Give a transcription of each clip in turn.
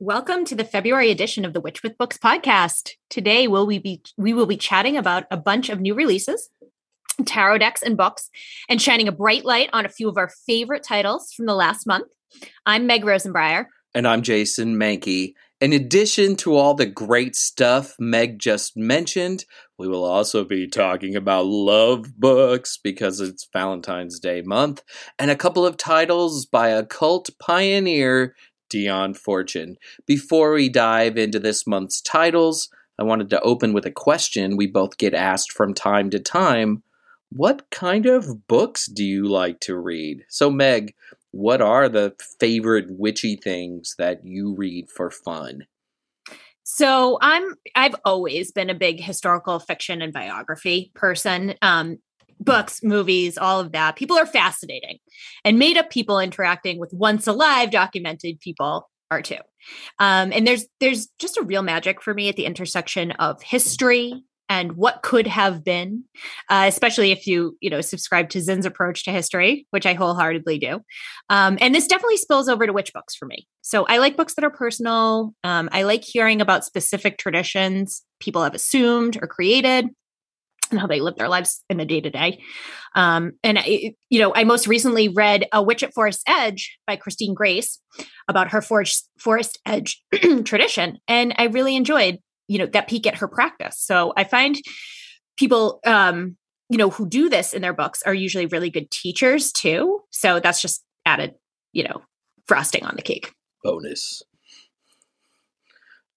Welcome to the February edition of the Witch with Books podcast. Today will we be we will be chatting about a bunch of new releases, tarot decks and books, and shining a bright light on a few of our favorite titles from the last month. I'm Meg Rosenbrier. And I'm Jason Mankey. In addition to all the great stuff Meg just mentioned, we will also be talking about love books because it's Valentine's Day month and a couple of titles by occult pioneer, Dion Fortune. Before we dive into this month's titles, I wanted to open with a question we both get asked from time to time. What kind of books do you like to read? So, Meg, what are the favorite witchy things that you read for fun? So I'm I've always been a big historical fiction and biography person. Um, books, movies, all of that. People are fascinating. And made up people interacting with once alive documented people are too. Um, and there's there's just a real magic for me at the intersection of history and what could have been, uh, especially if you you know subscribe to Zinn's approach to history, which I wholeheartedly do. Um, and this definitely spills over to witch books for me. So I like books that are personal. Um, I like hearing about specific traditions people have assumed or created. And how they live their lives in the day to day. And, I, you know, I most recently read A Witch at Forest Edge by Christine Grace about her forest, forest edge tradition. And I really enjoyed you know that peek at her practice so i find people um you know who do this in their books are usually really good teachers too so that's just added you know frosting on the cake bonus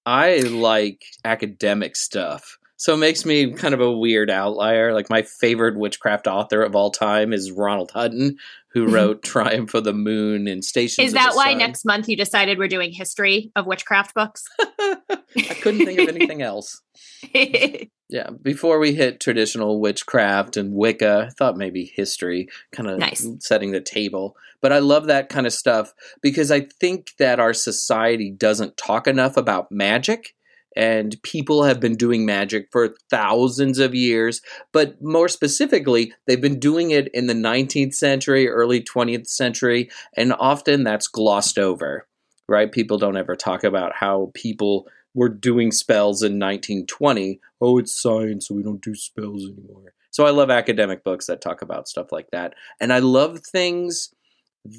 i like academic stuff so it makes me kind of a weird outlier. Like my favorite witchcraft author of all time is Ronald Hutton, who mm-hmm. wrote Triumph of the Moon and Station. Is that why Sun. next month you decided we're doing history of witchcraft books? I couldn't think of anything else. yeah, before we hit traditional witchcraft and Wicca, I thought maybe history, kind of nice. setting the table. But I love that kind of stuff because I think that our society doesn't talk enough about magic and people have been doing magic for thousands of years. But more specifically, they've been doing it in the 19th century, early 20th century, and often that's glossed over, right? People don't ever talk about how people were doing spells in 1920. Oh, it's science, so we don't do spells anymore. So I love academic books that talk about stuff like that. And I love things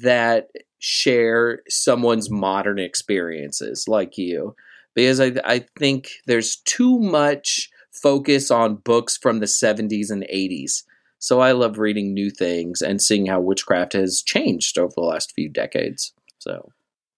that share someone's modern experiences, like you because I, I think there's too much focus on books from the 70s and 80s. So I love reading new things and seeing how witchcraft has changed over the last few decades. So,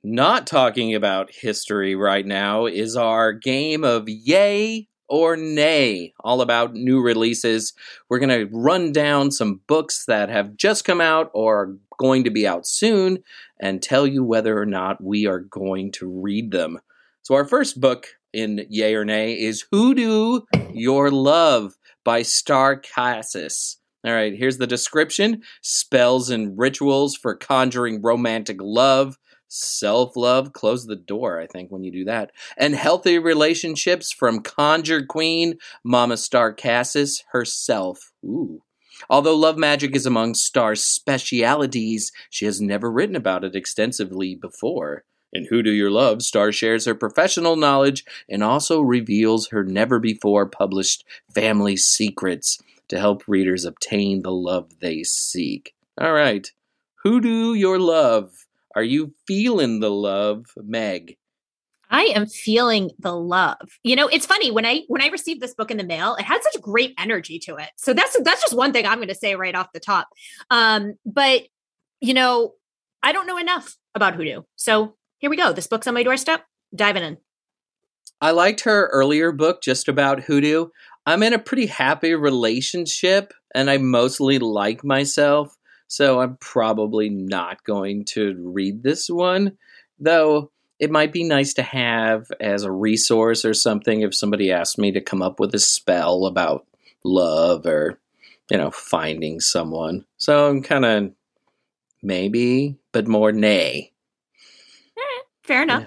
not talking about history right now is our game of yay or nay, all about new releases. We're going to run down some books that have just come out or are going to be out soon and tell you whether or not we are going to read them. So our first book in Yay or Nay is Hoodoo Your Love by Starr Casas. All right, here's the description spells and rituals for conjuring romantic love, self love. Close the door, I think, when you do that. And healthy relationships from Conjure Queen, Mama Starr Casas herself. Ooh. Although love magic is among Starr's specialities, she has never written about it extensively before. Hoodoo Your Love, Starr shares her professional knowledge and also reveals her never before published family secrets to help readers obtain the love they seek. All right, Hoodoo Your Love. Are you feeling the love, Meg? I am feeling the love. You know, it's funny when I when I received this book in the mail, it had such great energy to it. So that's that's just one thing I'm going to say right off the top. Um, but you know, I don't know enough about hoodoo, so here we go. This book's on my doorstep. Diving in. I liked her earlier book just about hoodoo. I'm in a pretty happy relationship and I mostly like myself, so I'm probably not going to read this one, though it might be nice to have as a resource or something if somebody asked me to come up with a spell about love or, you know, finding someone. So I'm kind of maybe, but more nay. Fair enough.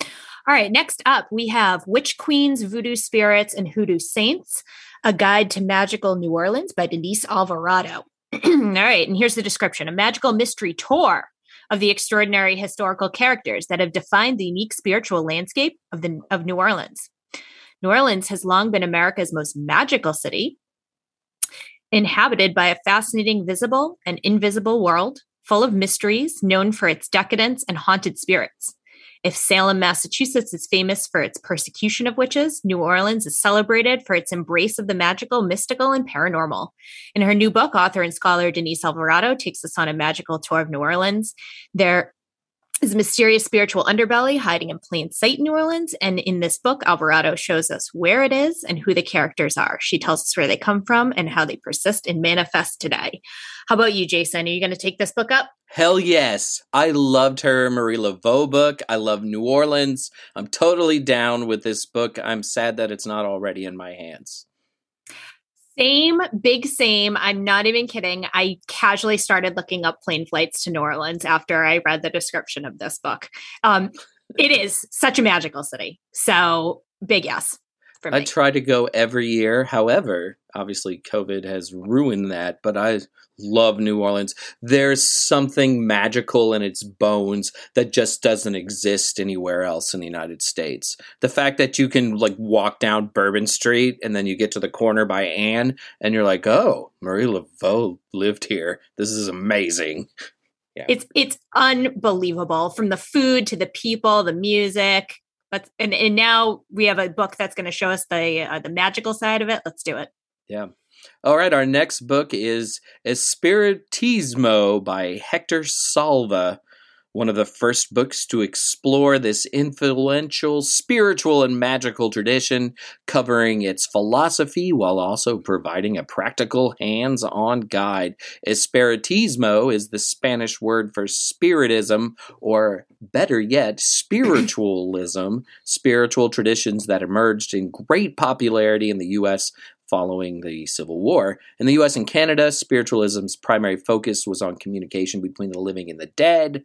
Yeah. All right, next up, we have Witch Queens, Voodoo Spirits, and Hoodoo Saints, a guide to magical New Orleans by Denise Alvarado. All right, and here's the description a magical mystery tour of the extraordinary historical characters that have defined the unique spiritual landscape of, the, of New Orleans. New Orleans has long been America's most magical city, inhabited by a fascinating visible and invisible world full of mysteries, known for its decadence and haunted spirits. If Salem, Massachusetts is famous for its persecution of witches, New Orleans is celebrated for its embrace of the magical, mystical, and paranormal. In her new book, author and scholar Denise Alvarado takes us on a magical tour of New Orleans. There is a mysterious spiritual underbelly hiding in plain sight in New Orleans. And in this book, Alvarado shows us where it is and who the characters are. She tells us where they come from and how they persist and manifest today. How about you, Jason? Are you going to take this book up? Hell yes. I loved her Marie Laveau book. I love New Orleans. I'm totally down with this book. I'm sad that it's not already in my hands. Same, big same. I'm not even kidding. I casually started looking up plane flights to New Orleans after I read the description of this book. Um, it is such a magical city. So, big yes. I try to go every year. However, obviously COVID has ruined that, but I love New Orleans. There's something magical in its bones that just doesn't exist anywhere else in the United States. The fact that you can like walk down Bourbon Street and then you get to the corner by Anne and you're like, "Oh, Marie Laveau lived here. This is amazing." Yeah. It's it's unbelievable from the food to the people, the music. But and and now we have a book that's going to show us the uh, the magical side of it. Let's do it. Yeah. All right, our next book is Espiritismo by Hector Salva, one of the first books to explore this influential spiritual and magical tradition, covering its philosophy while also providing a practical hands on guide. Espiritismo is the Spanish word for spiritism, or better yet, spiritualism, spiritual traditions that emerged in great popularity in the U.S following the Civil War. In the US and Canada, spiritualism's primary focus was on communication between the living and the dead.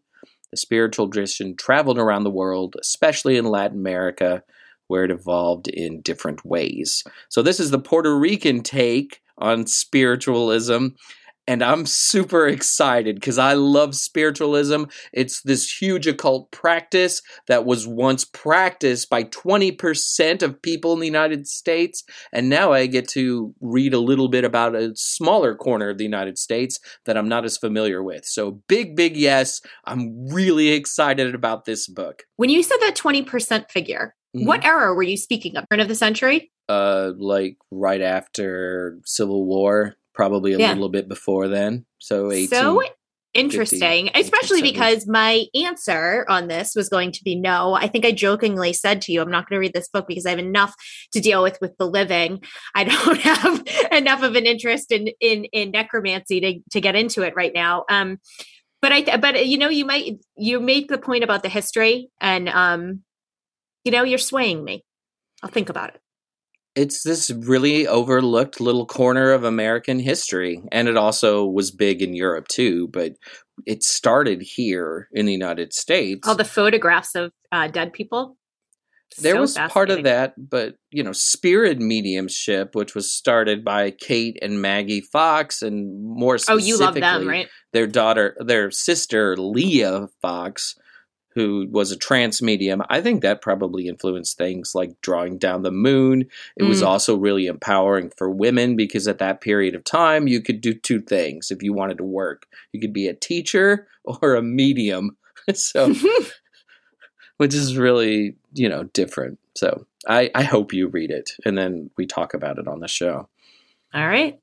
The spiritual tradition traveled around the world, especially in Latin America, where it evolved in different ways. So, this is the Puerto Rican take on spiritualism, and I'm super excited because I love spiritualism. It's this huge occult practice that was once practiced by 20% of people in the United States. And now I get to read a little bit about a smaller corner of the United States that I'm not as familiar with. So, big, big yes. I'm really excited about this book. When you said that 20% figure, mm-hmm. what era were you speaking of? Turn of the century? Uh, like right after Civil War, probably a yeah. little bit before then. So 18, so interesting, 50, especially because my answer on this was going to be no. I think I jokingly said to you, I'm not going to read this book because I have enough to deal with with the living. I don't have enough of an interest in in in necromancy to to get into it right now. Um, but I but you know you might you make the point about the history and um, you know you're swaying me. I'll think about it it's this really overlooked little corner of American history. And it also was big in Europe too, but it started here in the United States. All the photographs of uh, dead people. There so was part of that, but you know, spirit mediumship, which was started by Kate and Maggie Fox, and more specifically, oh, you love them, right? Their daughter, their sister Leah Fox, who was a trance medium, I think that probably influenced things like drawing down the moon. It mm. was also really empowering for women because at that period of time, you could do two things if you wanted to work. You could be a teacher or a medium. so, which is really, you know, different. So I, I hope you read it and then we talk about it on the show. All right.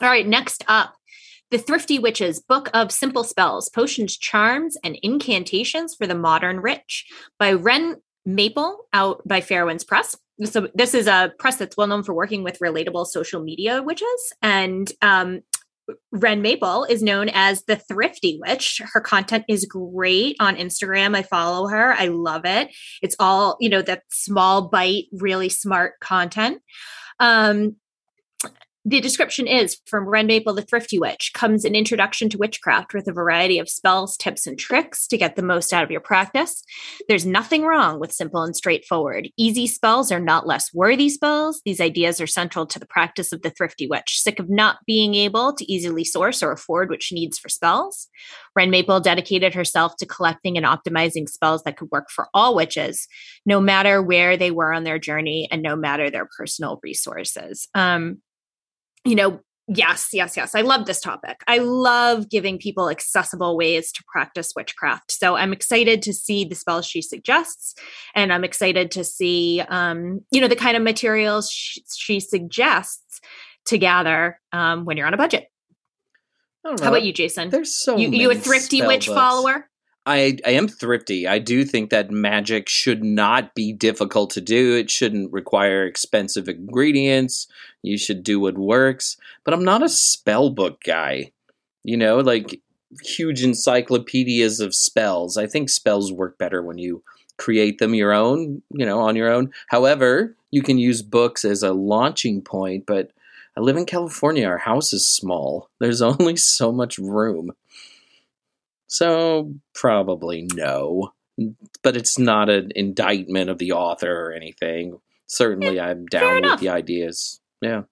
All right. Next up, the Thrifty Witches Book of Simple Spells, Potions, Charms, and Incantations for the Modern Witch by Wren Maple out by Fairwinds Press. So this is a press that's well known for working with relatable social media witches. And um, Wren Maple is known as the Thrifty Witch. Her content is great on Instagram. I follow her. I love it. It's all, you know, that small bite, really smart content. Um, the description is from Wren Maple the Thrifty Witch comes an introduction to witchcraft with a variety of spells, tips, and tricks to get the most out of your practice. There's nothing wrong with simple and straightforward. Easy spells are not less worthy spells. These ideas are central to the practice of the Thrifty Witch. Sick of not being able to easily source or afford what she needs for spells, Wren Maple dedicated herself to collecting and optimizing spells that could work for all witches, no matter where they were on their journey and no matter their personal resources. Um, you know, yes, yes, yes. I love this topic. I love giving people accessible ways to practice witchcraft. So I'm excited to see the spells she suggests, and I'm excited to see, um, you know, the kind of materials she, she suggests to gather um, when you're on a budget. How about you, Jason? There's so you, you a thrifty witch books. follower? I, I am thrifty. I do think that magic should not be difficult to do. It shouldn't require expensive ingredients. You should do what works. But I'm not a spell book guy. You know, like huge encyclopedias of spells. I think spells work better when you create them your own, you know, on your own. However, you can use books as a launching point, but I live in California. Our house is small. There's only so much room. So probably no. But it's not an indictment of the author or anything. Certainly, yeah, I'm down with the ideas. Yeah.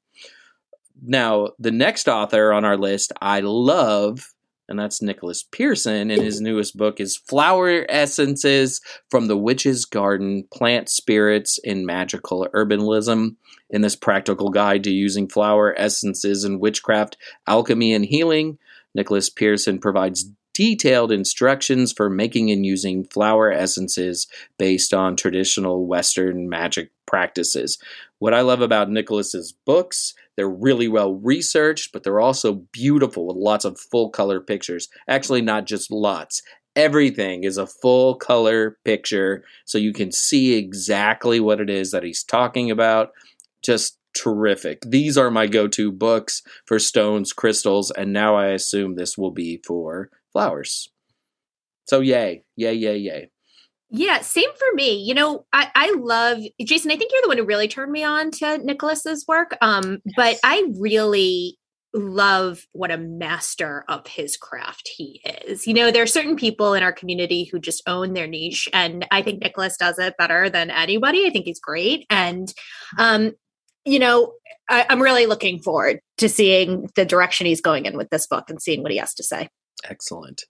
Now, the next author on our list I love, and that's Nicholas Pearson, and his newest book is Flower Essences from the Witch's Garden Plant Spirits in Magickal Herbalism. In this practical guide to using flower essences in witchcraft, alchemy, and healing, Nicholas Pearson provides detailed instructions for making and using flower essences based on traditional Western magic practices. What I love about Nicholas's books, they're really well researched, but they're also beautiful with lots of full color pictures. Actually, not just lots. Everything is a full color picture so you can see exactly what it is that he's talking about. Just terrific. These are my go to books for stones, crystals, and now I assume this will be for flowers. So yay, yay, yay, yay. Yeah, same for me. You know, I, I love Jason. I think you're the one who really turned me on to Nicholas's work. Um, yes. but I really love what a master of his craft he is. You know, there are certain people in our community who just own their niche, and I think Nicholas does it better than anybody. I think he's great, and um, you know, I, I'm really looking forward to seeing the direction he's going in with this book and seeing what he has to say. Excellent.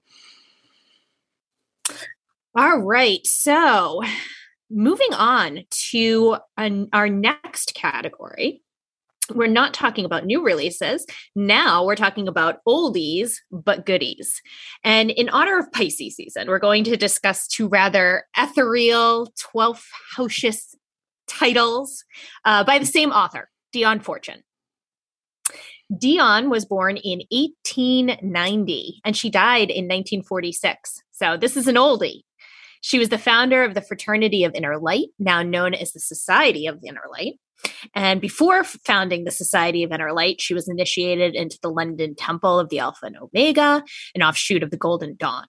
All right. So, moving on to an, our next category. We're not talking about new releases. Now we're talking about oldies but goodies. And in honor of Pisces season, we're going to discuss two rather ethereal 12th house titles uh, by the same author, Dion Fortune. Dion was born in 1890 and she died in 1946. So this is an oldie. She was the founder of the Fraternity of Inner Light, now known as the Society of Inner Light. And before founding the Society of Inner Light, she was initiated into the London Temple of the Alpha and Omega, an offshoot of the Golden Dawn.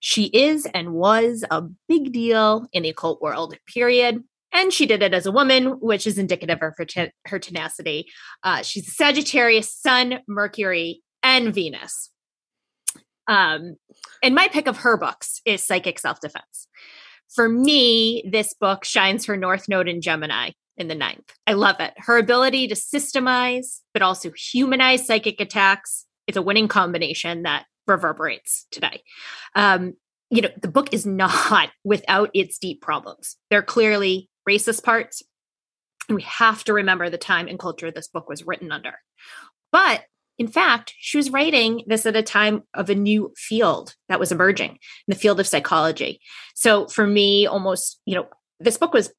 She is and was a big deal in the occult world, period. And she did it as a woman, which is indicative of her, her tenacity. Uh, she's a Sagittarius, Sun, Mercury, and Venus. Um, and my pick of her books is Psychic Self Defense. For me, this book shines her North Node in Gemini in the ninth. I love it. Her ability to systemize, but also humanize psychic attacks. It's a winning combination that reverberates today. Um, you know, the book is not without its deep problems. They're clearly racist parts. We have to remember the time and culture this book was written under. But in fact, she was writing this at a time of a new field that was emerging in the field of psychology. So for me, almost, you know, this book was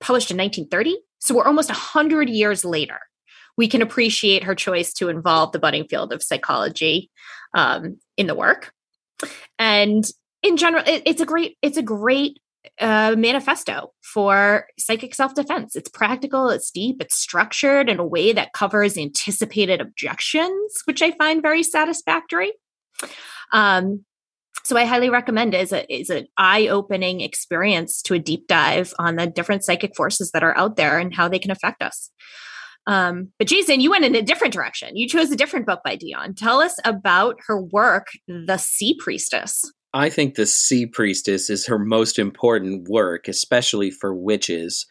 published in 1930. So we're almost 100 years later. We can appreciate her choice to involve the budding field of psychology um, in the work. And in general, it, it's a great, it's a great a manifesto for psychic self defense. It's practical, it's deep, it's structured in a way that covers anticipated objections, which I find very satisfactory. Um, so I highly recommend it. It's, it's an eye-opening experience to a deep dive on the different psychic forces that are out there and how they can affect us. Um, but Jason, you went in a different direction. You chose a different book by Dion. Tell us about her work, The Sea Priestess. I think The Sea Priestess is her most important work, especially for witches.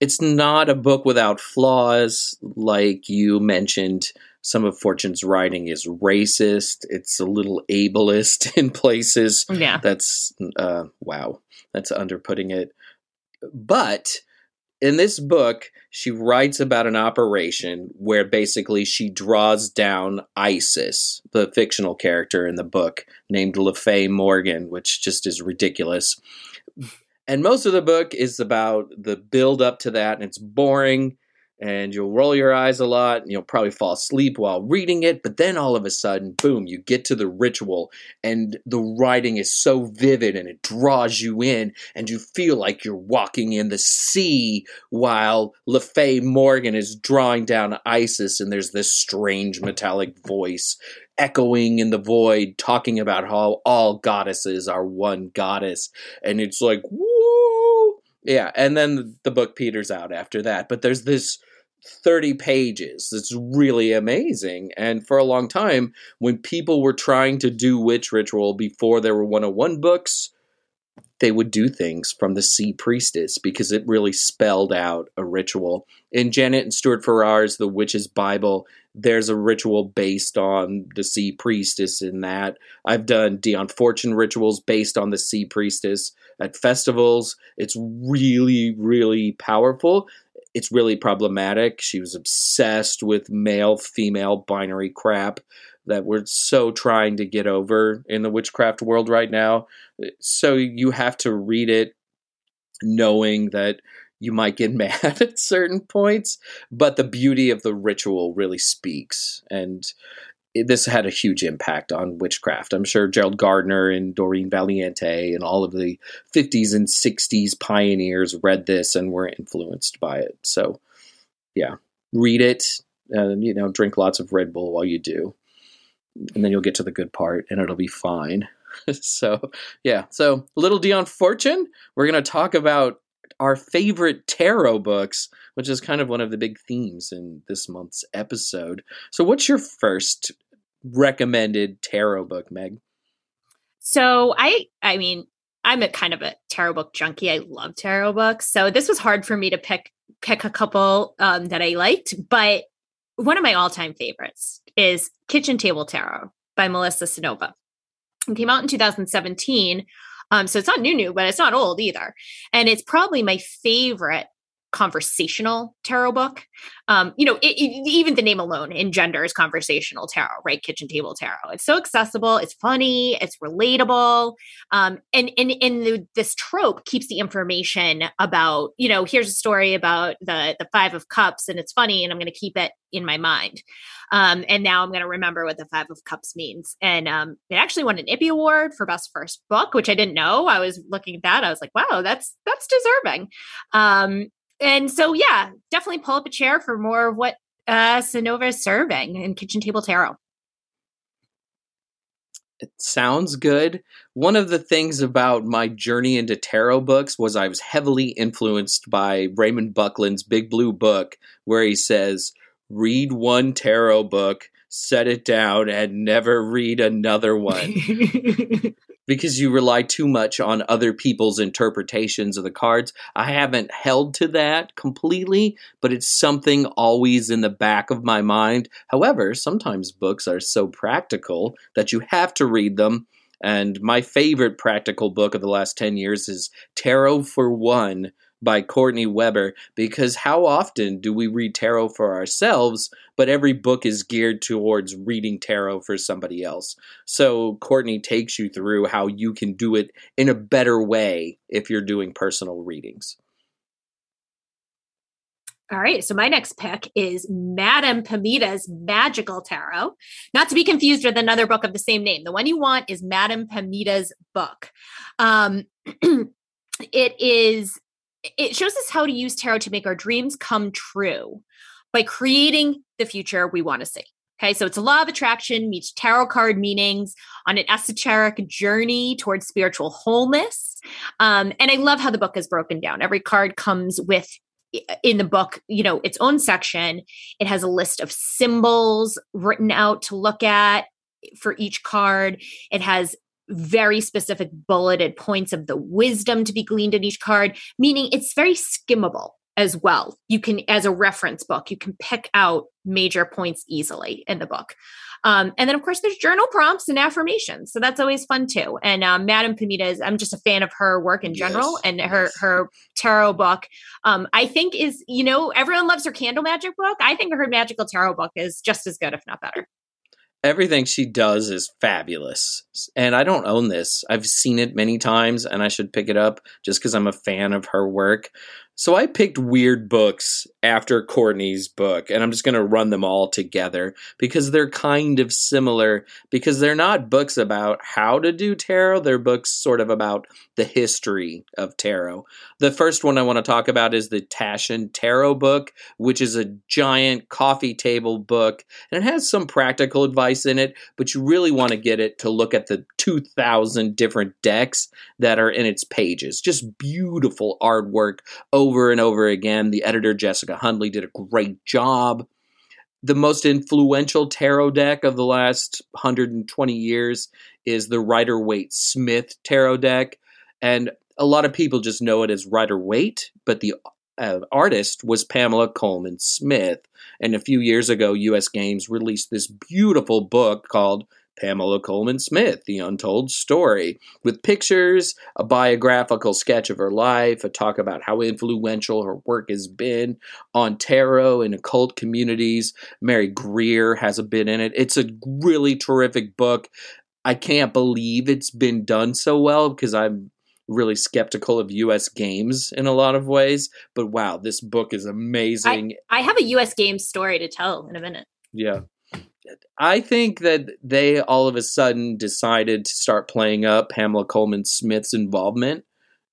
It's not a book without flaws, like you mentioned. Some of Fortune's writing is racist. It's a little ableist in places. Yeah. That's, uh, wow, that's underputting it. But in this book, she writes about an operation where basically she draws down Isis, the fictional character in the book named LeFay Morgan, which just is ridiculous. And most of the book is about the build up to that, and it's boring and you'll roll your eyes a lot and you'll probably fall asleep while reading it but then all of a sudden boom you get to the ritual and the writing is so vivid and it draws you in and you feel like you're walking in the sea while LeFay Morgan is drawing down Isis and there's this strange metallic voice echoing in the void talking about how all goddesses are one goddess and it's like woo! Yeah and then the book peters out after that but there's this 30 pages. It's really amazing. And for a long time, when people were trying to do witch ritual before there were 101 books, they would do things from the Sea Priestess because it really spelled out a ritual. In Janet and Stuart Farrar's The Witch's Bible, there's a ritual based on the Sea Priestess in that. I've done Dion Fortune rituals based on the Sea Priestess at festivals. It's really, really powerful it's really problematic. She was obsessed with male female binary crap that we're so trying to get over in the witchcraft world right now. So you have to read it knowing that you might get mad at certain points, but the beauty of the ritual really speaks. And this had a huge impact on witchcraft. I'm sure Gerald Gardner and Doreen Valiente and all of the 50s and 60s pioneers read this and were influenced by it. So, yeah, read it and you know drink lots of Red Bull while you do, and then you'll get to the good part and it'll be fine. so, yeah, so little Dion Fortune. We're gonna talk about our favorite tarot books, which is kind of one of the big themes in this month's episode. So, what's your first recommended tarot book, Meg? So I I mean, I'm a kind of a tarot book junkie. I love tarot books. So this was hard for me to pick pick a couple um, that I liked, but one of my all-time favorites is Kitchen Table Tarot by Melissa Cynova. It came out in 2017. Um, so it's not new, new, but it's not old either. And it's probably my favorite conversational tarot book. Um, you know, it, it, even the name alone engenders conversational tarot, right? Kitchen table tarot. It's so accessible. It's funny. It's relatable. Um, and and and the, this trope keeps the information about you know here's a story about the the five of cups and it's funny and I'm going to keep it in my mind. Um, and now I'm going to remember what the Five of Cups means. And um, it actually won an Ippy Award for Best First Book, which I didn't know. I was looking at that. I was like, wow, that's that's deserving. Um, and so yeah, definitely pull up a chair for more of what uh Cynova is serving in Kitchen Table Tarot. It sounds good. One of the things about my journey into tarot books was I was heavily influenced by Raymond Buckland's Big Blue Book, where he says, read one tarot book, set it down, and never read another one. because you rely too much on other people's interpretations of the cards. I haven't held to that completely, but it's something always in the back of my mind. However, sometimes books are so practical that you have to read them. And my favorite practical book of the last 10 years is Tarot for One by Courtney Weber because how often do we read tarot for ourselves, but every book is geared towards reading tarot for somebody else? So Courtney takes you through how you can do it in a better way if you're doing personal readings. All right, so my next pick is Madame Pamita's Magical Tarot, not to be confused with another book of the same name. The one you want is Madame Pamita's book. Um, it is it shows us how to use tarot to make our dreams come true by creating the future we want to see. Okay, so it's a law of attraction meets tarot card meanings on an esoteric journey towards spiritual wholeness. Um, and I love how the book is broken down. Every card comes with in the book, you know, its own section. It has a list of symbols written out to look at for each card. It has very specific bulleted points of the wisdom to be gleaned in each card, meaning it's very skimmable as well. You can, as a reference book, you can pick out major points easily in the book. Um, and then, of course, there's journal prompts and affirmations. So that's always fun too. And um, Madame Pamita is, I'm just a fan of her work in general yes. and her her tarot book. Um, I think is, you know, everyone loves her candle magic book. I think her magical tarot book is just as good, if not better everything she does is fabulous. And I don't own this. I've seen it many times and I should pick it up just because I'm a fan of her work. So I picked weird books after Courtney's book, and I'm just going to run them all together because they're kind of similar. Because they're not books about how to do tarot, they're books sort of about the history of tarot. The first one I want to talk about is the Taschen Tarot book, which is a giant coffee table book, and it has some practical advice in it, but you really want to get it to look at the 2,000 different decks that are in its pages. Just beautiful artwork over and over again. The editor, Jessica Hundley, did a great job. The most influential tarot deck of the last 120 years is the Rider Waite Smith tarot deck. And a lot of people just know it as Rider Waite, but the uh, artist was Pamela Colman Smith. And a few years ago, US Games released this beautiful book called Pamela Colman Smith, The Untold Story, with pictures, a biographical sketch of her life, a talk about how influential her work has been on tarot and occult communities. Mary Greer has a bit in it. It's a really terrific book. I can't believe it's been done so well because I'm really skeptical of US games in a lot of ways. But wow, this book is amazing. I, I have a US games story to tell in a minute. Yeah. I think that they all of a sudden decided to start playing up Pamela Colman Smith's involvement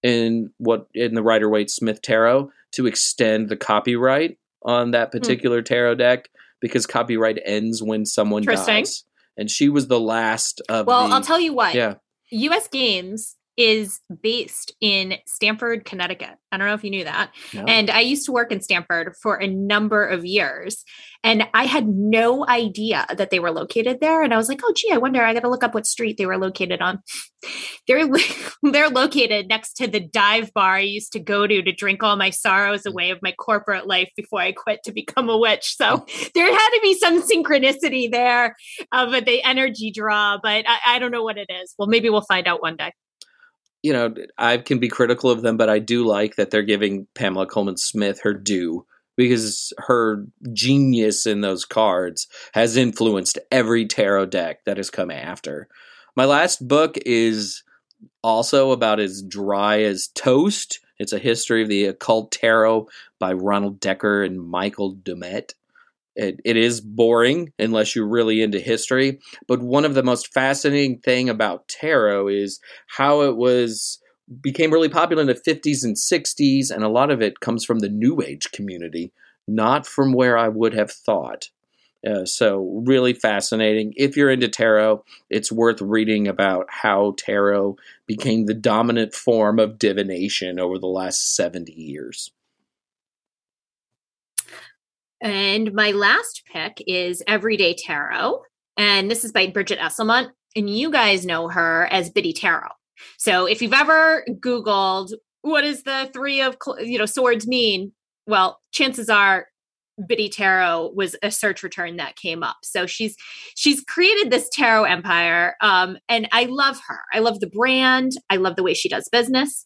in what in the Rider Waite Smith tarot to extend the copyright on that hmm. particular tarot deck because copyright ends when someone dies. And she was the last of Well, the, I'll tell you what. Yeah. US Games is based in Stamford, Connecticut. I don't know if you knew that. No. And I used to work in Stamford for a number of years. And I had no idea that they were located there. And I was like, oh, gee, I wonder, I got to look up what street they were located on. They're, they're located next to the dive bar I used to go to to drink all my sorrows mm. away of my corporate life before I quit to become a witch. So oh. there had to be some synchronicity there of the energy draw, but I, I don't know what it is. Well, maybe we'll find out one day you know, I can be critical of them, but I do like that they're giving Pamela Colman Smith her due because her genius in those cards has influenced every tarot deck that has come after. My last book is also about as dry as toast. It's a history of the occult tarot by Ronald Decker and Michael Dummett. It, it is boring unless you're really into history. But one of the most fascinating thing about tarot is how it was became really popular in the 50s and 60s, and a lot of it comes from the New Age community, not from where I would have thought. Uh, so, really fascinating. If you're into tarot, it's worth reading about how tarot became the dominant form of divination over the last 70 years. And my last pick is Everyday Tarot. And this is by Brigit Esselmont. And you guys know her as Biddy Tarot. So if you've ever Googled what does the three of you know swords mean, well, chances are Biddy Tarot was a search return that came up. So she's she's created this tarot empire, um, and I love her. I love the brand. I love the way she does business.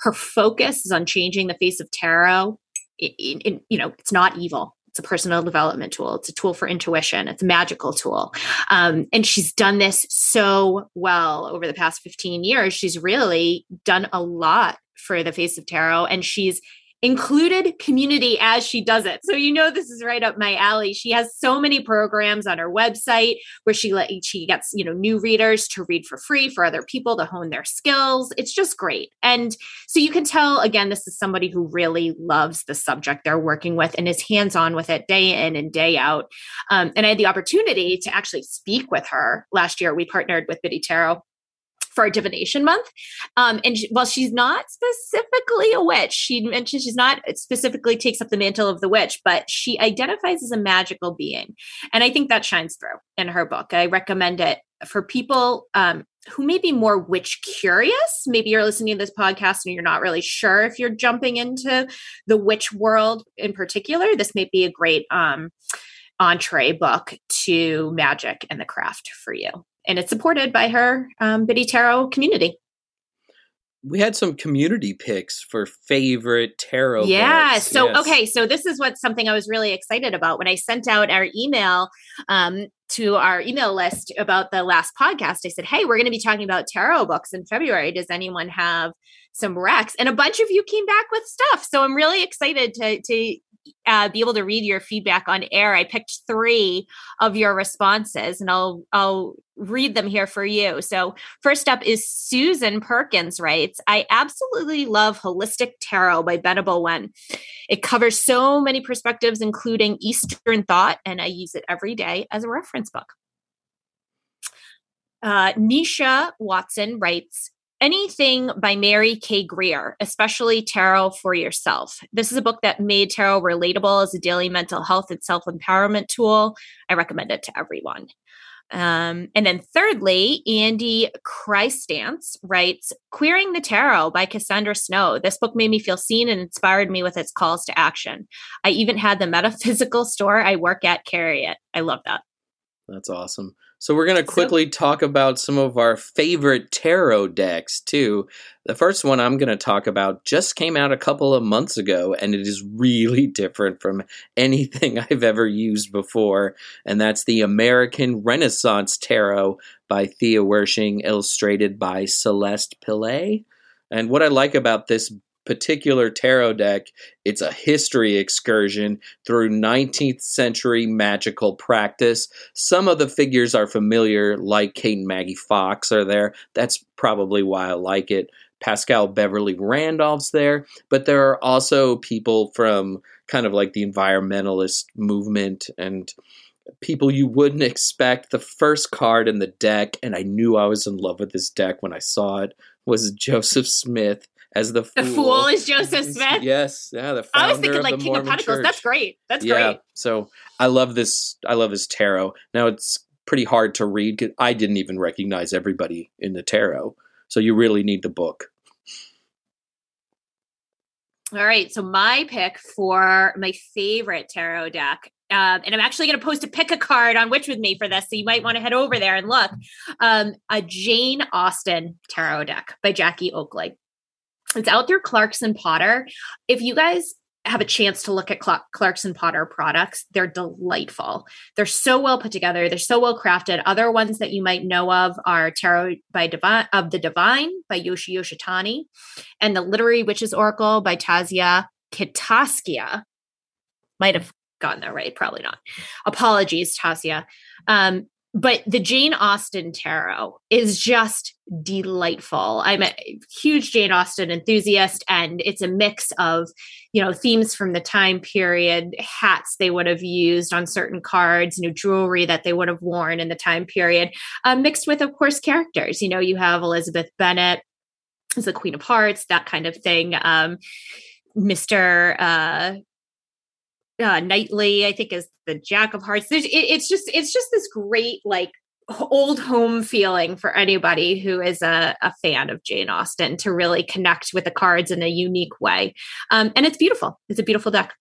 Her focus is on changing the face of tarot. In, in, you know, it's not evil. It's a personal development tool. It's a tool for intuition. It's a magical tool. Um, and she's done this so well over the past 15 years. She's really done a lot for the face of tarot and she's included community as she does it. So you know this is right up my alley. She has so many programs on her website where she let she gets, you know, new readers to read for free for other people to hone their skills. It's just great. And so you can tell again this is somebody who really loves the subject they're working with and is hands-on with it day in and day out. Um, and I had the opportunity to actually speak with her last year. We partnered with Biddy Tarot for our divination month. Um, and she, while she's not specifically a witch, she mentions she's not specifically takes up the mantle of the witch, but she identifies as a magical being. And I think that shines through in her book. I recommend it for people um, who may be more witch curious. Maybe you're listening to this podcast and you're not really sure if you're jumping into the witch world in particular. This may be a great um, entree book to magic and the craft for you. And it's supported by her um, Biddy Tarot community we had some community picks for favorite tarot. Yeah. Books. So yes. okay. So this is what something I was really excited about when I sent out our email um, to our email list about the last podcast. I said, "Hey, we're going to be talking about tarot books in February. Does anyone have some recs?" And a bunch of you came back with stuff. So I'm really excited to to uh, be able to read your feedback on air. I picked three of your responses, and I'll I'll read them here for you. So first up is Susan Perkins writes, "I absolutely love Holistic Tarot by Benebell Wen. It covers so many perspectives, including Eastern thought, and I use it every day as a reference book." Uh, Nisha Watson writes, anything by Mary K. Greer, especially Tarot for Yourself. This is a book that made tarot relatable as a daily mental health and self empowerment tool. I recommend it to everyone. Um, and then thirdly, Andy Christance writes Queering the Tarot by Cassandra Snow. This book made me feel seen and inspired me with its calls to action. I even had the metaphysical store I work at carry it. I love that. That's awesome. So we're going to quickly so, talk about some of our favorite tarot decks too. The first one I'm going to talk about just came out a couple of months ago and it is really different from anything I've ever used before and that's the American Renaissance Tarot by Thea Wirsching illustrated by Celeste Pillay. And what I like about this particular tarot deck, it's a history excursion through 19th century magical practice. Some of the figures are familiar, like Kate and Maggie Fox are there. That's probably why I like it. Paschal Beverly Randolph's there, but there are also people from kind of like the environmentalist movement and people you wouldn't expect. The first card in the deck, and I knew I was in love with this deck when I saw it, was Joseph Smith as the fool. The fool is Joseph Smith. yes, yeah. The I was thinking like King Mormon of Pentacles. Church. That's great. That's yeah, great. So I love this. I love this tarot. Now it's pretty hard to read. Because I didn't even recognize everybody in the tarot. So you really need the book. All right. So my pick for my favorite tarot deck um, and I'm actually going to post a pick a card on Witch with Me for this, so you might want to head over there and look. Um, a Jane Austen tarot deck by Jackie Oakley. It's out through Clarkson Potter. If you guys have a chance to look at Clarkson Potter products, they're delightful. They're so well put together. They're so well crafted. Other ones that you might know of are Tarot by Divine of the Divine by Yoshi Yoshitani and the Literary Witches Oracle by Tazia Kitaskia. Might have gotten that right, probably not. Apologies, Tasia. Um, but the Jane Austen tarot is just delightful. I'm a huge Jane Austen enthusiast, and it's a mix of, you know, themes from the time period, hats they would have used on certain cards, you know, jewelry that they would have worn in the time period, uh, mixed with, of course, characters. You know, you have Elizabeth Bennet as the Queen of Hearts, that kind of thing. Um, Mr. Uh, uh, Knightley, I think, is the Jack of Hearts. It, it's just it's just this great like old home feeling for anybody who is a, a, fan of Jane Austen to really connect with the cards in a unique way. Um, and it's beautiful. It's a beautiful deck.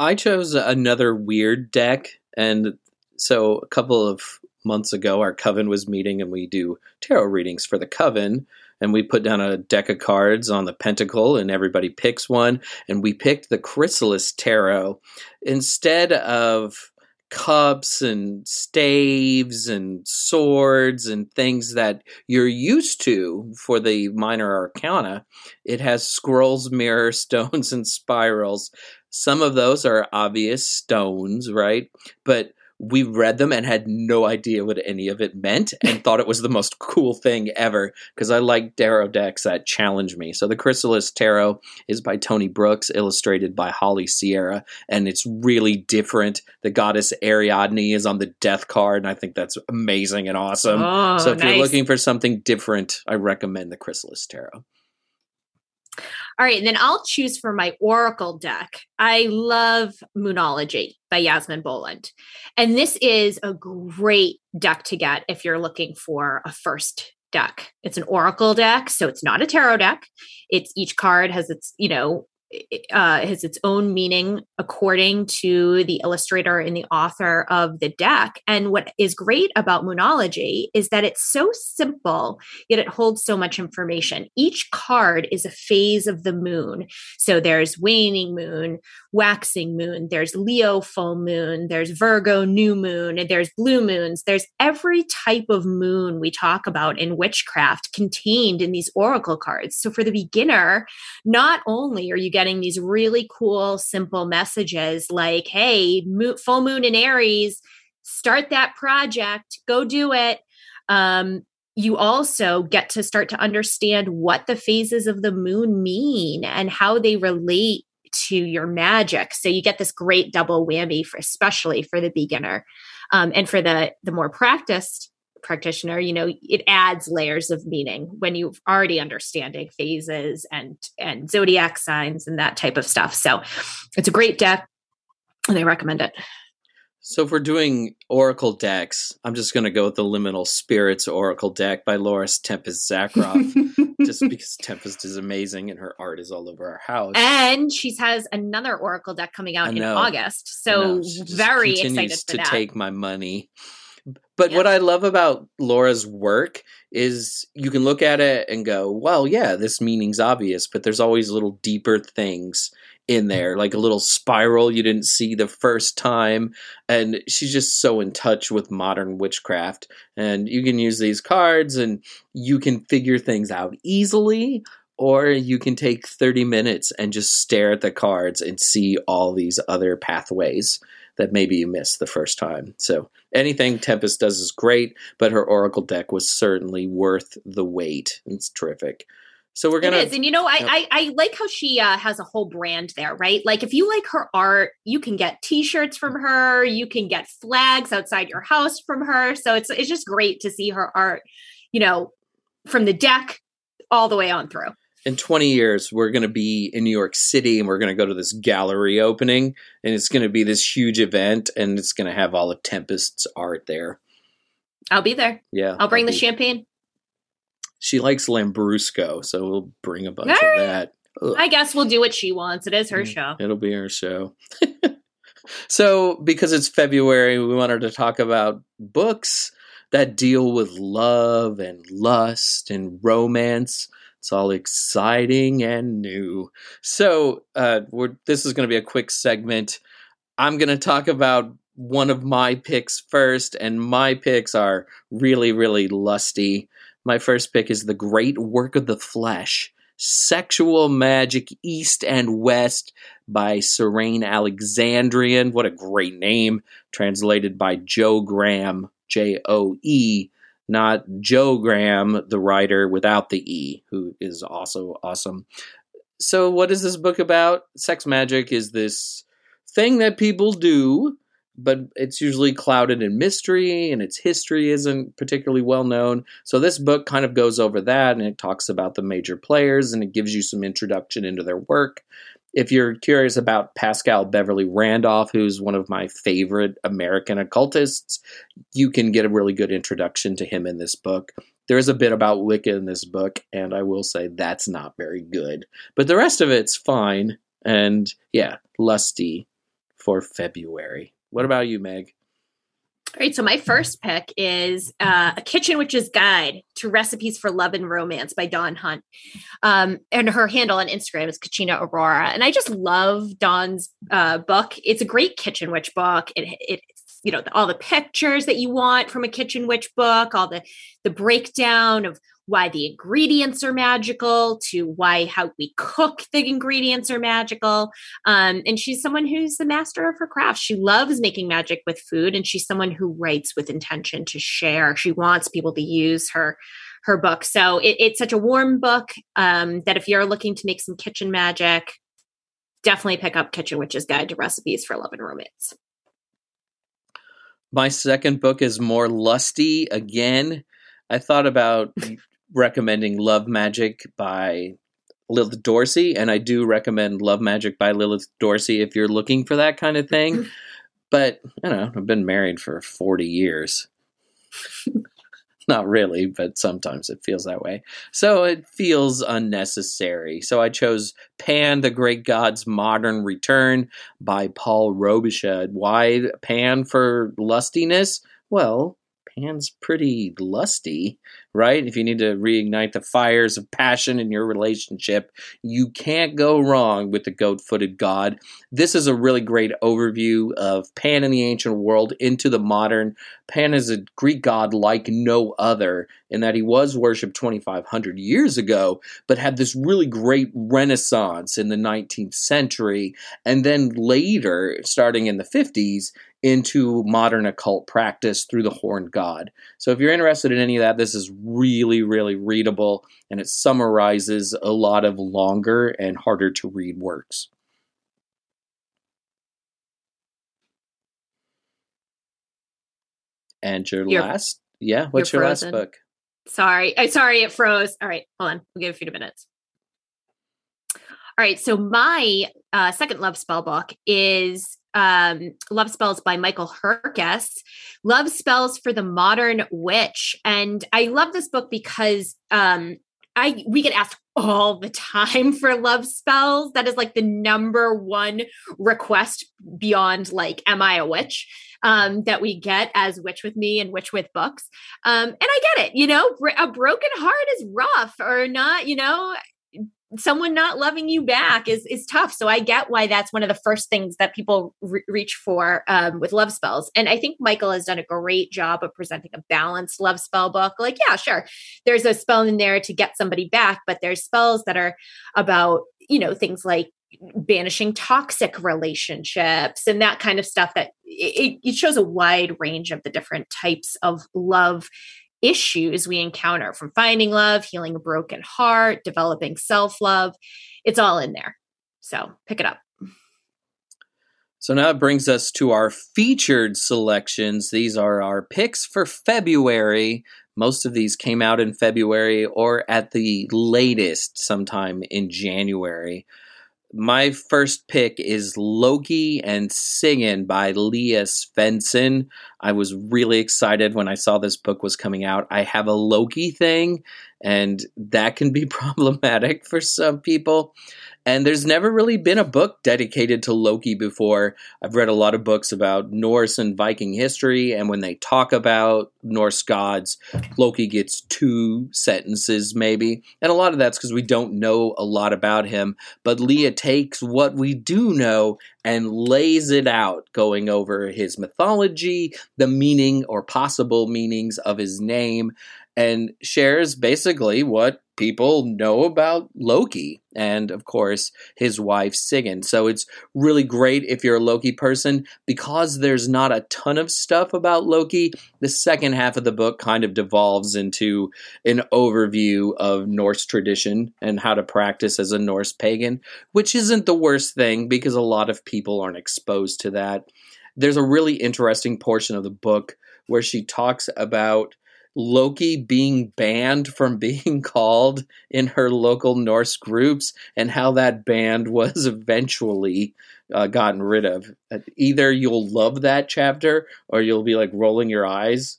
I chose another weird deck, and so a couple of months ago, our coven was meeting, and we do tarot readings for the coven and we put down a deck of cards on the pentacle and everybody picks one. And we picked the chrysalis tarot. Instead of cups and staves and swords and things that you're used to for the minor arcana it has scrolls mirror stones and spirals. Some of those are obvious stones right? But we read them and had no idea what any of it meant and thought it was the most cool thing ever because I like tarot decks that challenge me. So the Chrysalis Tarot is by Toney Brooks, illustrated by Holly Sierra, and it's really different. The goddess Ariadne is on the death card, and I think that's amazing and awesome. Oh, so if nice. you're looking for something different, I recommend the Chrysalis Tarot. All right, and then I'll choose for my Oracle deck. I love Moonology by Yasmin Boland. And this is a great deck to get if you're looking for a first deck. It's an Oracle deck, so it's not a tarot deck. It's each card has its, you know, uh, has its own meaning according to the illustrator and the author of the deck. And what is great about Moonology is that it's so simple, yet it holds so much information. Each card is a phase of the moon. So there's waning moon, waxing moon, there's Leo full moon, there's Virgo new moon, and there's blue moons. There's every type of moon we talk about in witchcraft contained in these oracle cards. So for the beginner, not only are you getting these really cool, simple messages like, hey, mo- full moon in Aries, start that project, go do it. Um, you also get to start to understand what the phases of the moon mean and how they relate to your magic. So you get this great double whammy for especially for the beginner. Um, and for the the more practiced practitioner, you know, it adds layers of meaning when you're already understanding phases and and zodiac signs and that type of stuff. So it's a great deck and I recommend it. So if we're doing Oracle decks, I'm just going to go with the Liminal Spirits Oracle deck by Laura Tempest Zakroff, just because Tempest is amazing and her art is all over our house. And she has another Oracle deck coming out in August, so very excited for to that. take my money. But what I love about Laura's work is you can look at it and go, well, yeah, this meaning's obvious, but there's always little deeper things in there, like a little spiral you didn't see the first time. And she's just so in touch with modern witchcraft. And you can use these cards and you can figure things out easily, or you can take 30 minutes and just stare at the cards and see all these other pathways that maybe you missed the first time. So anything Tempest does is great, but her Oracle deck was certainly worth the wait. It's terrific. So we're gonna. It is, and you know, I I, I like how she uh, has a whole brand there, right? Like if you like her art, you can get T-shirts from her, you can get flags outside your house from her. So it's it's just great to see her art, you know, from the deck all the way on through in 20 years we're going to be in new york city and we're going to go to this gallery opening and it's going to be this huge event and it's going to have all of tempest's art there i'll be there yeah i'll bring I'll the be... champagne she likes lambrusco so we'll bring a bunch of that Ugh. i guess we'll do what she wants it is her mm, show it'll be her show so because it's february we wanted to talk about books that deal with love and lust and romance it's all exciting and new. So, uh, this is going to be a quick segment. I'm going to talk about one of my picks first, and my picks are really, really lusty. My first pick is The Great Work of the Flesh Sexual Magic East and West by Sarane Alexandrian. What a great name. Translated by Joe Graham, J O E not Joe Graham, the writer without the E, who is also awesome. So, what is this book about? Sex magic is this thing that people do, but it's usually clouded in mystery and its history isn't particularly well known. So, this book kind of goes over that and it talks about the major players and it gives you some introduction into their work if you're curious about Paschal Beverly Randolph, who's one of my favorite American occultists, you can get a really good introduction to him in this book. There is a bit about Wicca in this book, and I will say that's not very good. But the rest of it's fine. And yeah, lusty for February. What about you, Meg? All right, so my first pick is uh, A Kitchen Witch's Guide to Recipes for Love and Romance by Dawn Hunt. Um, and her handle on Instagram is Kachina Aurora. And I just love Dawn's uh, book. It's a great kitchen witch book. It, it's, you know, all the pictures that you want from a kitchen witch book, all the, the breakdown of why the ingredients are magical to why how we cook the ingredients are magical. Um, and she's someone who's the master of her craft. She loves making magic with food, and she's someone who writes with intention to share. She wants people to use her her book. So it, it's such a warm book um, that if you're looking to make some kitchen magic, definitely pick up Kitchen Witch's Guide to Recipes for Love and Romance. My second book is more lusty again. I thought about recommending Love Magic by Lilith Dorsey, and I do recommend Love Magic by Lilith Dorsey if you're looking for that kind of thing. but, you know, I've been married for 40 years. Not really, but sometimes it feels that way. So it feels unnecessary. So I chose Pan, the Great God's Modern Return by Paul Robichaux. Why Pan for lustiness? Well, Pan's pretty lusty, right? If you need to reignite the fires of passion in your relationship, you can't go wrong with the goat footed god. This is a really great overview of Pan in the ancient world into the modern. Pan is a Greek god like no other in that he was worshipped 2,500 years ago, but had this really great renaissance in the 19th century. And then later, starting in the 50s, into modern occult practice through the horned god. So if you're interested in any of that, this is really, really readable and it summarizes a lot of longer and harder to read works. And your you're, last, yeah, what's your last book? Sorry, I sorry it froze. All right, hold on. We'll give a few minutes. All right, so my uh, second love spell book is um, Love Spells by Michael Herkes, Love Spells for the Modern Witch. And I love this book because um, I we get asked all the time for love spells. That is like the number one request beyond like, am I a witch? Um, that we get as Witch with Me and Witch with Books. Um, and I get it, you know, a broken heart is rough or not, you know, someone not loving you back is is tough. So I get why that's one of the first things that people re- reach for um, with love spells. And I think Michael has done a great job of presenting a balanced love spell book. Like, yeah, sure, there's a spell in there to get somebody back, but there's spells that are about you know things like banishing toxic relationships and that kind of stuff that it, it shows a wide range of the different types of love issues we encounter from finding love, healing a broken heart, developing self love. It's all in there. So pick it up. So now it brings us to our featured selections. These are our picks for February. Most of these came out in February or at the latest sometime in January my first pick is Loki and Sigyn by Lea Svendsen. I was really excited when I saw this book was coming out. I have a Loki thing, and that can be problematic for some people. And there's never really been a book dedicated to Loki before. I've read a lot of books about Norse and Viking history, and when they talk about Norse gods, Loki gets two sentences maybe. And a lot of that's because we don't know a lot about him. But Lea takes what we do know and lays it out, going over his mythology, the meaning or possible meanings of his name, and shares basically what people know about Loki and, of course, his wife Sigyn. So it's really great if you're a Loki person because there's not a ton of stuff about Loki. The second half of the book kind of devolves into an overview of Norse tradition and how to practice as a Norse pagan, which isn't the worst thing because a lot of people aren't exposed to that. There's a really interesting portion of the book where she talks about Loki being banned from being called in her local Norse groups and how that band was eventually uh, gotten rid of. Either you'll love that chapter or you'll be like rolling your eyes.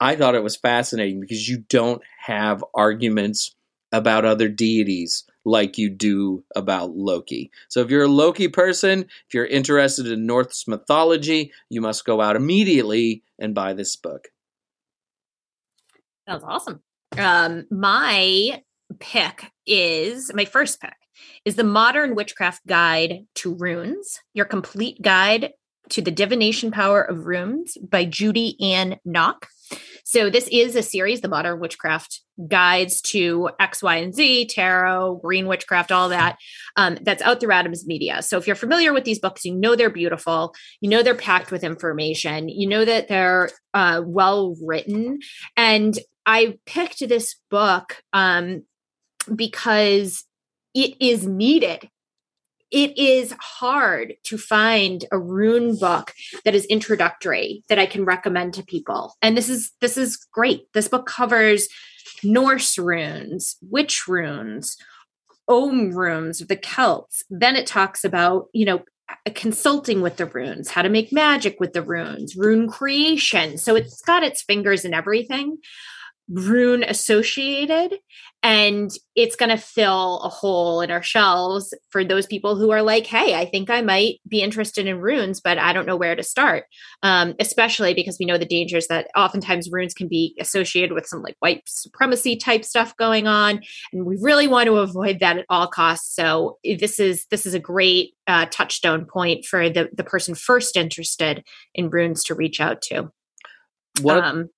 I thought it was fascinating because you don't have arguments about other deities like you do about Loki. So if you're a Loki person, if you're interested in Norse mythology, you must go out immediately and buy this book. Sounds awesome. Um, my pick is my first pick is the Modern Witchcraft Guide to Runes, your complete guide to the divination power of runes by Judy Ann Nock. So this is a series, the Modern Witchcraft Guides to X, Y, and Z, Tarot, Green Witchcraft, all that. Um, that's out through Adams Media. So if you're familiar with these books, you know they're beautiful. You know they're packed with information. You know that they're uh, well written. And I picked this book um, because it is needed it is hard to find a rune book that is introductory that I can recommend to people. And this is this is great. This book covers Norse runes, witch runes, Ogham runes of the Celts. Then it talks about, you know, consulting with the runes, how to make magic with the runes, rune creation. So it's got its fingers in everything rune associated and it's going to fill a hole in our shelves for those people who are like hey i think i might be interested in runes but i don't know where to start. Um, especially because we know the dangers that oftentimes runes can be associated with some like white supremacy type stuff going on and we really want to avoid that at all costs. So this is this is a great uh, touchstone point for the the person first interested in runes to reach out to. What um,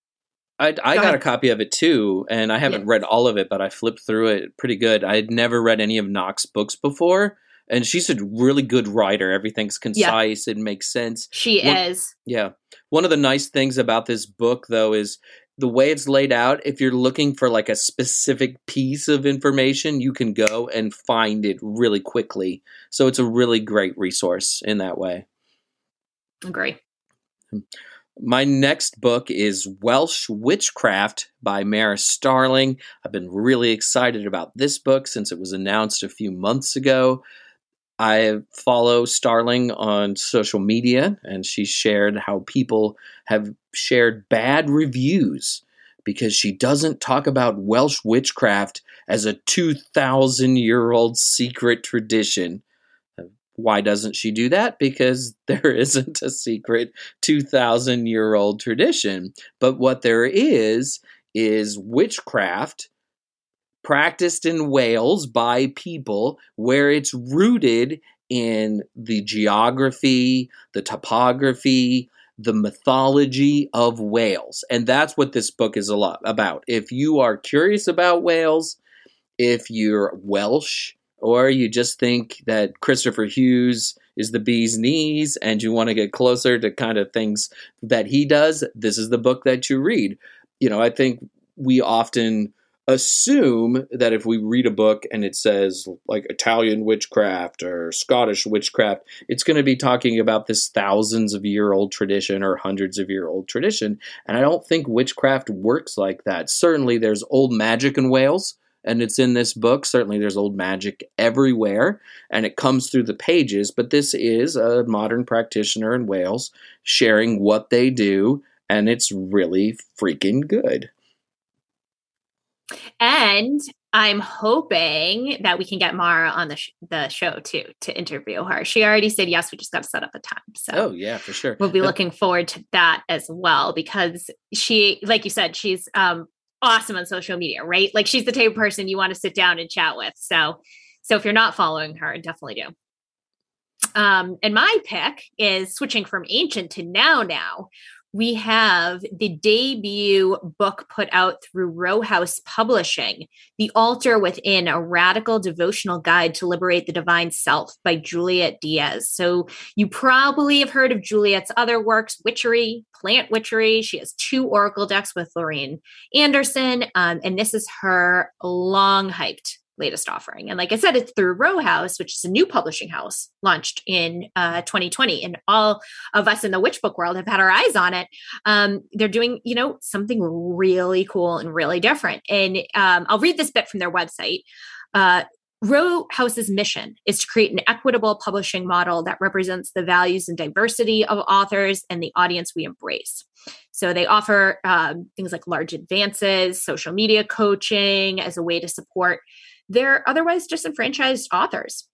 I, I got a copy of it too, and I haven't yeah. read all of it, but I flipped through it pretty good. I had never read any of Nock's books before, and she's a really good writer. Everything's concise; yeah. it makes sense. She One, is. Yeah. One of the nice things about this book, though, is the way it's laid out. If you're looking for like a specific piece of information, you can go and find it really quickly. So it's a really great resource in that way. Agree. Hmm. My next book is Welsh Witchcraft by Mhara Starling. I've been really excited about this book since it was announced a few months ago. I follow Starling on social media, and she shared how people have shared bad reviews because she doesn't talk about Welsh witchcraft as a 2,000 year old secret tradition. Why doesn't she do that? Because there isn't a secret 2,000 year old tradition. But what there is, is witchcraft practiced in Wales by people where it's rooted in the geography, the topography, the mythology of Wales. And that's what this book is a lot about. If you are curious about Wales, if you're Welsh, or you just think that Kristoffer Hughes is the bee's knees and you want to get closer to kind of things that he does, this is the book that you read. You know, I think we often assume that if we read a book and it says like Italian witchcraft or Scottish witchcraft, it's going to be talking about this thousands of year old tradition or hundreds of year old tradition. And I don't think witchcraft works like that. Certainly, there's old magic in Wales and it's in this book. Certainly, there's old magic everywhere, and it comes through the pages. But this is a modern practitioner in Wales sharing what they do, and it's really freaking good. And I'm hoping that we can get Mhara on the sh- the show too to interview her. She already said yes. We just got to set up a time. So oh yeah, for sure. We'll be looking forward to that as well because she, like you said, she's um, awesome on social media, right? Like she's the type of person you want to sit down and chat with. So, so if you're not following her, definitely do. Um, and my pick is switching from ancient to now. Now we have the debut book put out through Row House Publishing, The Altar Within, a radical devotional guide to liberate the divine self by Juliet Diaz. So you probably have heard of Juliet's other works, Witchery, Plant Witchery. She has two Oracle decks with Lorraine Anderson, um, and this is her long hyped latest offering. And like I said, it's through Row House, which is a new publishing house launched in uh, 2020. And all of us in the witch book world have had our eyes on it. Um, they're doing, you know, something really cool and really different. And um, I'll read this bit from their website. Uh, Row House's mission is to create an equitable publishing model that represents the values and diversity of authors and the audience we embrace. So they offer um, things like large advances, social media coaching as a way to support they're otherwise disenfranchised authors.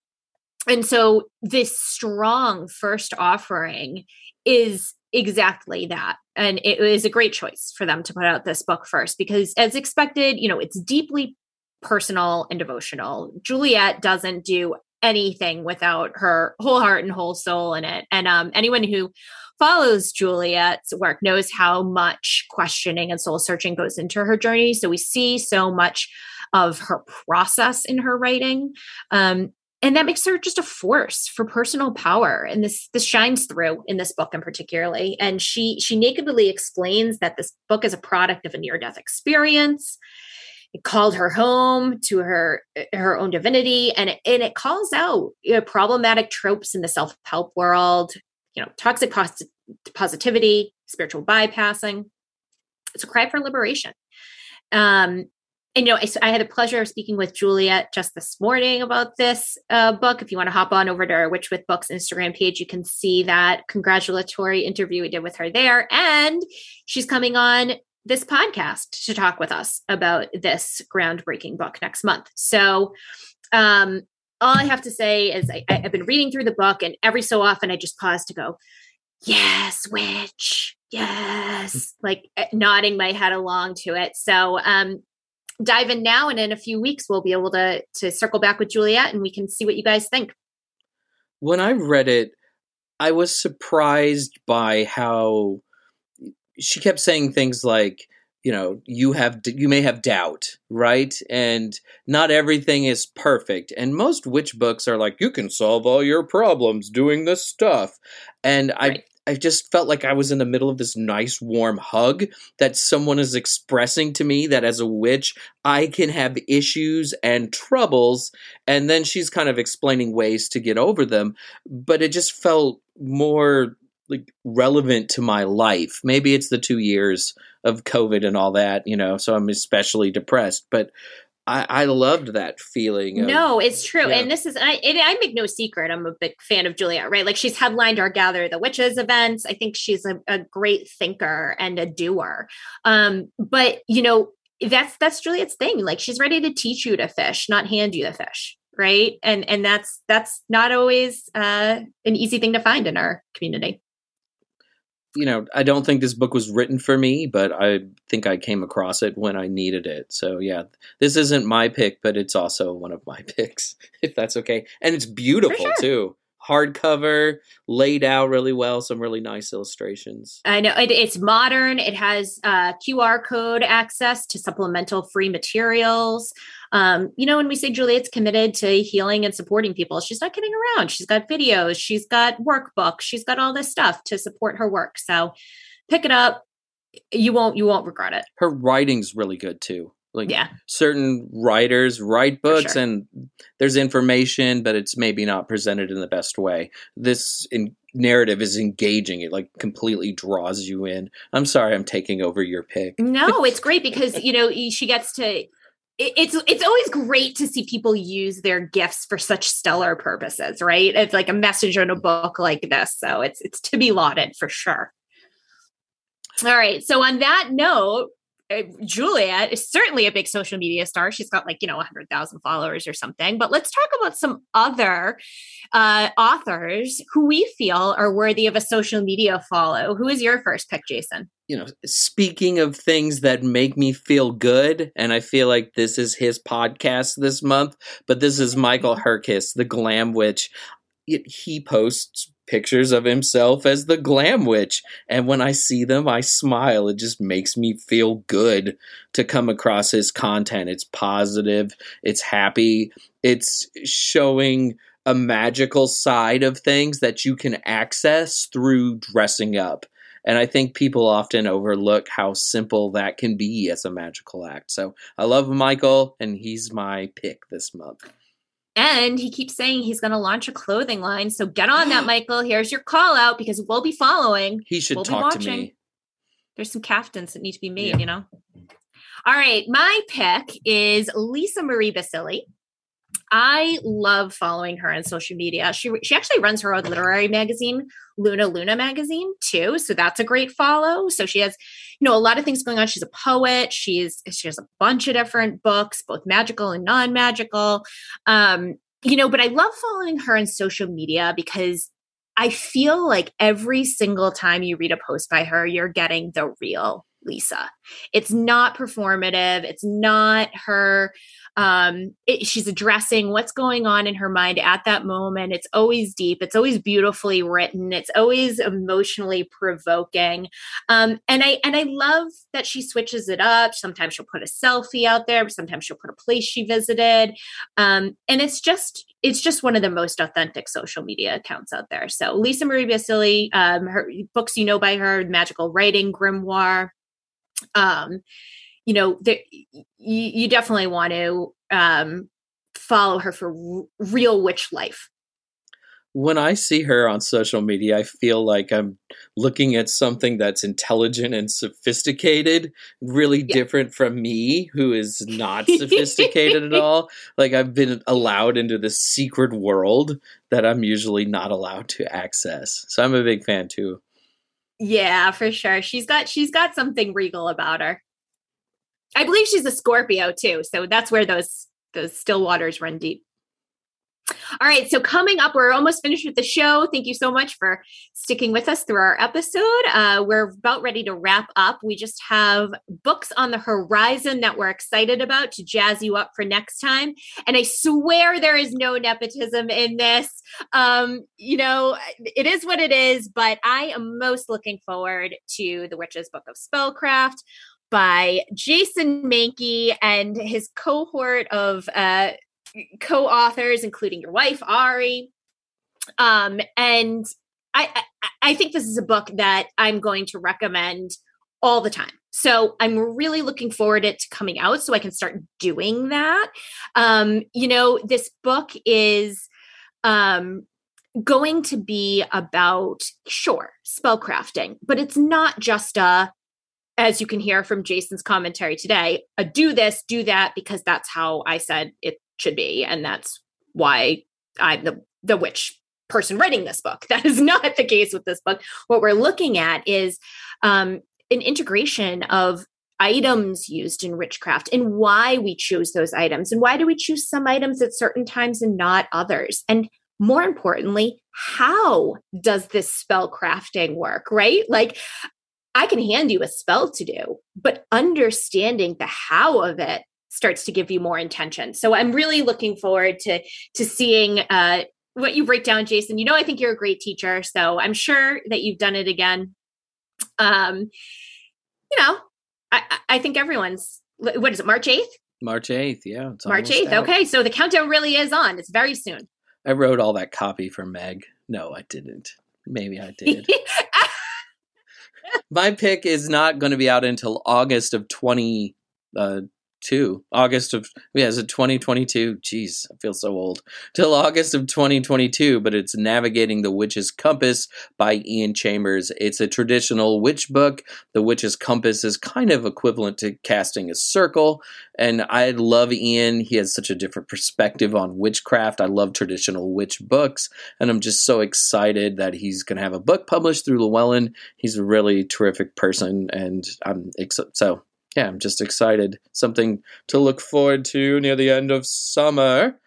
And so this strong first offering is exactly that. And it was a great choice for them to put out this book first because, as expected, you know, it's deeply personal and devotional. Juliet doesn't do anything without her whole heart and whole soul in it. And um, anyone who follows Juliet's work knows how much questioning and soul searching goes into her journey. So we see so much of her process in her writing. Um, and that makes her just a force for personal power and this this shines through in this book in particularly and she she nakedly explains that this book is a product of a near death experience it called her home to her her own divinity and it, and it calls out you know, problematic tropes in the self-help world you know toxic pos- positivity spiritual bypassing it's a cry for liberation um and you know I, I, had the pleasure of speaking with juliet just this morning about this uh, book if you want to hop on over to our witch with books instagram page you can see that congratulatory interview we did with her there and she's coming on this podcast to talk with us about this groundbreaking book next month. So, um, all I have to say is I, I've been reading through the book, and every so often I just pause to go, "Yes, witch, yes," like eh, nodding my head along to it. So, um, dive in now, and in a few weeks we'll be able to to circle back with Juliet, and we can see what you guys think. When I read it, I was surprised by how she kept saying things like you know you have you may have doubt right and not everything is perfect and most witch books are like you can solve all your problems doing this stuff and right. i i just felt like i was in the middle of this nice warm hug that someone is expressing to me that as a witch i can have issues and troubles and then she's kind of explaining ways to get over them but it just felt more like relevant to my life. Maybe it's the two years of COVID and all that, you know, so I'm especially depressed. But I, I loved that feeling. Of, no, it's true. Yeah. And this is, I, I make no secret, I'm a big fan of Juliet, right? Like she's headlined our Gather the Witches events. I think she's a, a great thinker and a doer. Um, but, you know, that's that's Juliet's thing. Like she's ready to teach you to fish, not hand you the fish right and and that's that's not always uh an easy thing to find in our community you know, I don't think this book was written for me, but I think I came across it when I needed it. So yeah, this isn't my pick, but it's also one of my picks, if that's okay. And it's beautiful sure. too hardcover, laid out really well, some really nice illustrations. I know it, it's modern. It has uh, QR code access to supplemental free materials. Um, you know, when we say Juliet's committed to healing and supporting people, she's not kidding around. She's got videos, she's got workbooks, she's got all this stuff to support her work. So pick it up. You won't you won't regret it. Her writing's really good too. Like yeah. certain writers write books sure. and there's information, but it's maybe not presented in the best way. This in- narrative is engaging. It like completely draws you in. I'm sorry, I'm taking over your pick. No, it's great because you know she gets to. it's it's always great to see people use their gifts for such stellar purposes, right? It's like a message in a book like this, so it's it's to be lauded for sure. All right. So on that note, Juliet is certainly a big social media star. She's got like, you know, 100,000 followers or something. But let's talk about some other uh, authors who we feel are worthy of a social media follow. Who is your first pick, Jason? You know, speaking of things that make me feel good, and I feel like this is his podcast this month, but this is Michael Herkes, the glam witch. He posts pictures of himself as the glam witch. And when I see them, I smile. It just makes me feel good to come across his content. It's positive, it's happy, it's showing a magical side of things that you can access through dressing up. And I think people often overlook how simple that can be as a magical act. So I love Michael, and he's my pick this month. And he keeps saying he's going to launch a clothing line. So get on that, Michael. Here's your call out because we'll be following. He should we'll talk to me. There's some caftans that need to be made, yeah. you know? All right. My pick is Lisa Marie Basili. I love following her on social media. She she actually runs her own literary magazine, Luna Luna magazine, too. So that's a great follow. So she has, you know, a lot of things going on. She's a poet. She's she has a bunch of different books, both magical and non-magical. Um, you know, but I love following her on social media because I feel like every single time you read a post by her, you're getting the real Lisa. It's not performative. It's not her Um, it, she's addressing what's going on in her mind at that moment. It's always deep. It's always beautifully written. It's always emotionally provoking. Um, and I and I love that she switches it up. Sometimes she'll put a selfie out there. Sometimes she'll put a place she visited. Um, and it's just it's just one of the most authentic social media accounts out there. So Lisa Marie Basili, um, her books you know by her, Magical Writing, Grimoire. Um, you know, there, you, you definitely want to um, follow her for r- real witch life. When I see her on social media, I feel like I'm looking at something that's intelligent and sophisticated, really yeah. different from me, who is not sophisticated at all. Like I've been allowed into this secret world that I'm usually not allowed to access. So I'm a big fan too. Yeah, for sure. She's got she's got something regal about her. I believe she's a Scorpio too, so that's where those those still waters run deep. All right, so coming up, we're almost finished with the show. Thank you so much for sticking with us through our episode. Uh, we're about ready to wrap up. We just have books on the horizon that we're excited about to jazz you up for next time. And I swear there is no nepotism in this. Um, you know, it is what it is, but I am most looking forward to The Witch's Book of Spellcraft by Jason Mankey and his cohort of uh, co-authors, including your wife Ari. Um, and I, I, I think this is a book that I'm going to recommend all the time. So I'm really looking forward to it coming out so I can start doing that. Um, you know, this book is um going to be about sure spellcrafting, but it's not just a as you can hear from Jason's commentary today, a do this, do that, because that's how I said it should be. And that's why I'm the, the witch person writing this book. That is not the case with this book. What we're looking at is um, an integration of items used in witchcraft and why we choose those items and why do we choose some items at certain times and not others and more importantly how does this spell crafting work right like I can hand you a spell to do, but understanding the how of it starts to give you more intention. So I'm really looking forward to to seeing uh, what you break down, Jason. You know, I think you're a great teacher, so I'm sure that you've done it again. Um, you know, I, I think everyone's what is it, March 8th? March 8th, yeah. March 8th. Okay, so the countdown really is on. It's very soon. I wrote all that copy for Meg. No, I didn't. Maybe I did. My pick is not going to be out until August of 20 uh, two August of yeah, is it 2022? Jeez, I feel so old. Till August of 2022, but it's Navigating the Witch's Compass by Ian Chambers. It's a traditional witch book. The Witch's Compass is kind of equivalent to casting a circle, and I love Ian. He has such a different perspective on witchcraft. I love traditional witch books, and I'm just so excited that he's going to have a book published through Llewellyn. He's a really terrific person, and I'm so yeah, I'm just excited. Something to look forward to near the end of summer.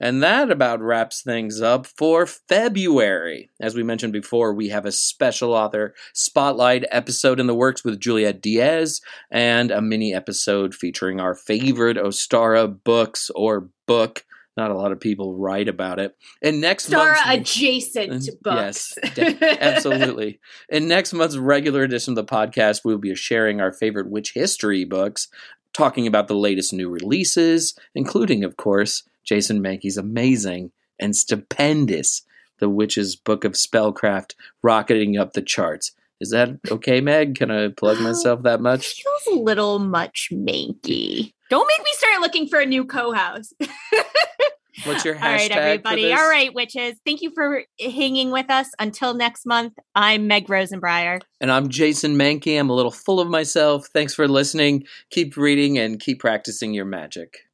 And that about wraps things up for February. As we mentioned before, we have a special author spotlight episode in the works with Juliet Diaz and a mini episode featuring our favorite Ostara books or book not a lot of people write about it. And next Star adjacent books. Yes, absolutely. In next month's regular edition of the podcast, we'll be sharing our favorite witch history books, talking about the latest new releases, including, of course, Jason Mankey's amazing and stupendous The Witch's Book of Spellcraft, rocketing up the charts. Is that okay, Meg? Can I plug myself that much? Feels a little much Mankey. Don't make me start looking for a new co-house. What's your hashtag? All right, everybody. All right, witches. Thank you for hanging with us. Until next month, I'm Meg Rosenbriar. And I'm Jason Mankey. I'm a little full of myself. Thanks for listening. Keep reading and keep practicing your magic.